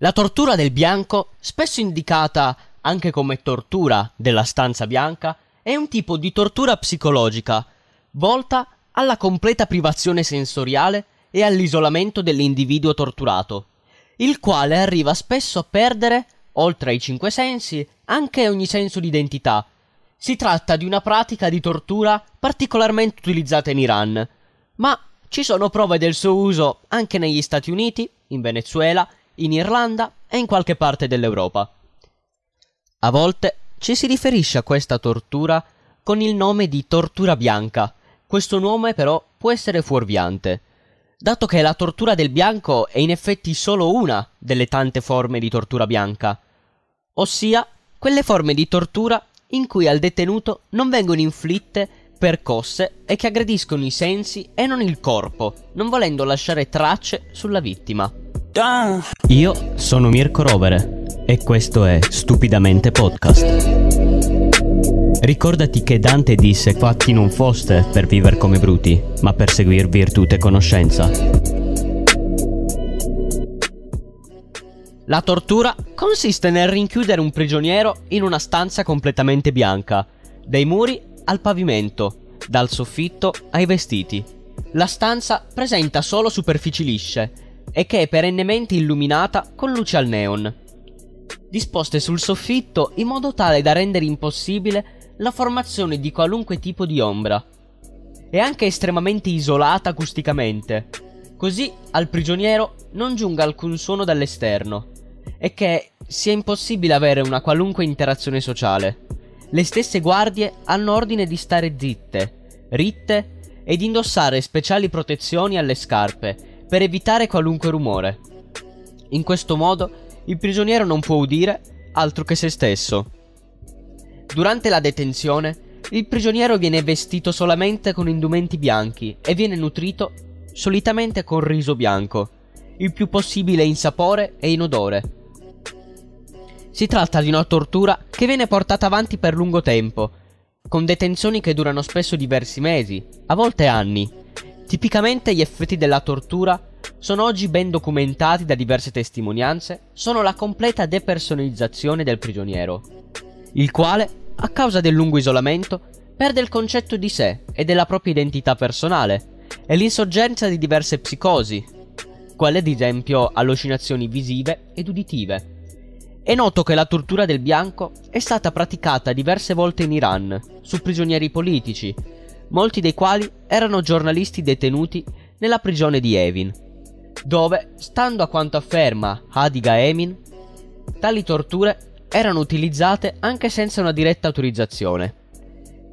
La tortura del bianco, spesso indicata anche come tortura della stanza bianca, è un tipo di tortura psicologica volta alla completa privazione sensoriale e all'isolamento dell'individuo torturato, il quale arriva spesso a perdere, oltre ai cinque sensi, anche ogni senso di identità. Si tratta di una pratica di tortura particolarmente utilizzata in Iran, ma ci sono prove del suo uso anche negli Stati Uniti, in Venezuela in Irlanda e in qualche parte dell'Europa. A volte ci si riferisce a questa tortura con il nome di tortura bianca. Questo nome però può essere fuorviante, dato che la tortura del bianco è in effetti solo una delle tante forme di tortura bianca, ossia quelle forme di tortura in cui al detenuto non vengono inflitte percosse e che aggrediscono i sensi e non il corpo, non volendo lasciare tracce sulla vittima. Io sono Mirko Rovere e questo è Stupidamente Podcast. Ricordati che Dante disse fatti non foste per vivere come bruti, ma per seguir virtù e conoscenza. La tortura consiste nel rinchiudere un prigioniero in una stanza completamente bianca, dai muri al pavimento, dal soffitto ai vestiti. La stanza presenta solo superfici lisce e che è perennemente illuminata con luce al neon, disposte sul soffitto in modo tale da rendere impossibile la formazione di qualunque tipo di ombra. È anche estremamente isolata acusticamente, così al prigioniero non giunga alcun suono dall'esterno e che sia impossibile avere una qualunque interazione sociale. Le stesse guardie hanno ordine di stare zitte, ritte ed indossare speciali protezioni alle scarpe per evitare qualunque rumore. In questo modo il prigioniero non può udire altro che se stesso. Durante la detenzione, il prigioniero viene vestito solamente con indumenti bianchi e viene nutrito solitamente con riso bianco, il più possibile in sapore e in odore. Si tratta di una tortura che viene portata avanti per lungo tempo, con detenzioni che durano spesso diversi mesi, a volte anni, Tipicamente gli effetti della tortura sono oggi ben documentati da diverse testimonianze, sono la completa depersonalizzazione del prigioniero, il quale, a causa del lungo isolamento, perde il concetto di sé e della propria identità personale e l'insorgenza di diverse psicosi, quale ad esempio allucinazioni visive ed uditive. È noto che la tortura del bianco è stata praticata diverse volte in Iran, su prigionieri politici, molti dei quali erano giornalisti detenuti nella prigione di Evin, dove, stando a quanto afferma Hadiga Emin, tali torture erano utilizzate anche senza una diretta autorizzazione.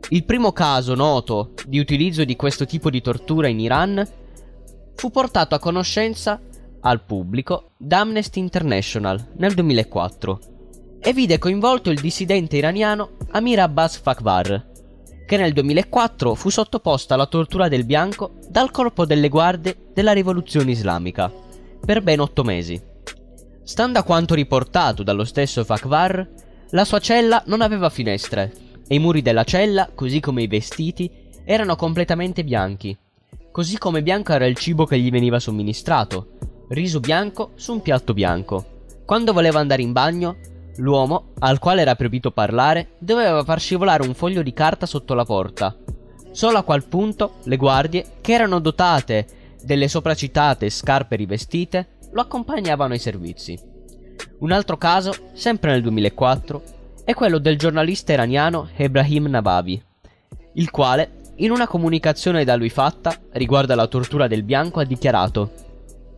Il primo caso noto di utilizzo di questo tipo di tortura in Iran fu portato a conoscenza al pubblico da Amnesty International nel 2004 e vide coinvolto il dissidente iraniano Amir Abbas Fakvar, che nel 2004 fu sottoposta alla tortura del bianco dal corpo delle guardie della rivoluzione islamica per ben otto mesi. Stando a quanto riportato dallo stesso Fakvar, la sua cella non aveva finestre e i muri della cella, così come i vestiti, erano completamente bianchi, così come bianco era il cibo che gli veniva somministrato, riso bianco su un piatto bianco. Quando voleva andare in bagno, L'uomo, al quale era proibito parlare, doveva far scivolare un foglio di carta sotto la porta. Solo a quel punto le guardie, che erano dotate delle sopracitate scarpe rivestite, lo accompagnavano ai servizi. Un altro caso, sempre nel 2004, è quello del giornalista iraniano Ebrahim Nabavi, il quale, in una comunicazione da lui fatta riguardo alla tortura del bianco, ha dichiarato: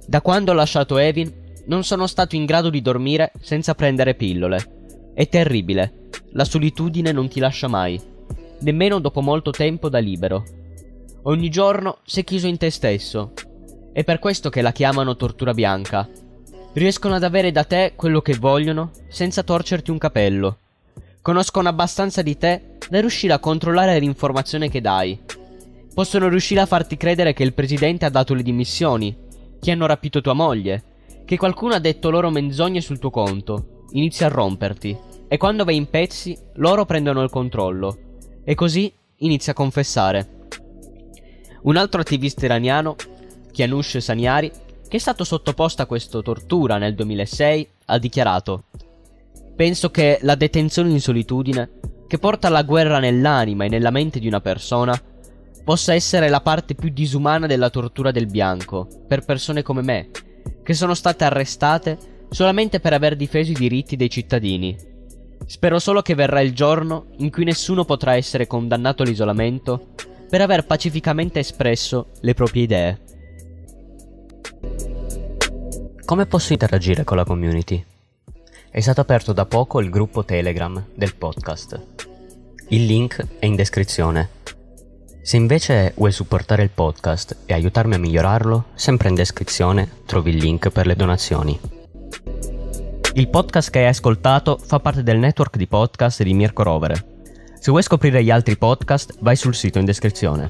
Da quando ho lasciato Evin, non sono stato in grado di dormire senza prendere pillole. È terribile. La solitudine non ti lascia mai, nemmeno dopo molto tempo da libero. Ogni giorno sei chiuso in te stesso. È per questo che la chiamano tortura bianca. Riescono ad avere da te quello che vogliono senza torcerti un capello. Conoscono abbastanza di te da riuscire a controllare l'informazione che dai. Possono riuscire a farti credere che il presidente ha dato le dimissioni, che hanno rapito tua moglie, che qualcuno ha detto loro menzogne sul tuo conto, inizia a romperti. E quando vai in pezzi loro prendono il controllo. E così inizia a confessare. Un altro attivista iraniano, Kianush Saniari, che è stato sottoposto a questa tortura nel 2006, ha dichiarato Penso che la detenzione in solitudine, che porta alla guerra nell'anima e nella mente di una persona, possa essere la parte più disumana della tortura del bianco, per persone come me, che sono state arrestate solamente per aver difeso i diritti dei cittadini. Spero solo che verrà il giorno in cui nessuno potrà essere condannato all'isolamento per aver pacificamente espresso le proprie idee. Come posso interagire con la community? È stato aperto da poco il gruppo Telegram del podcast. Il link è in descrizione. Se invece vuoi supportare il podcast e aiutarmi a migliorarlo, sempre in descrizione trovi il link per le donazioni. Il podcast che hai ascoltato fa parte del network di podcast di Mirko Rovere. Se vuoi scoprire gli altri podcast, vai sul sito in descrizione.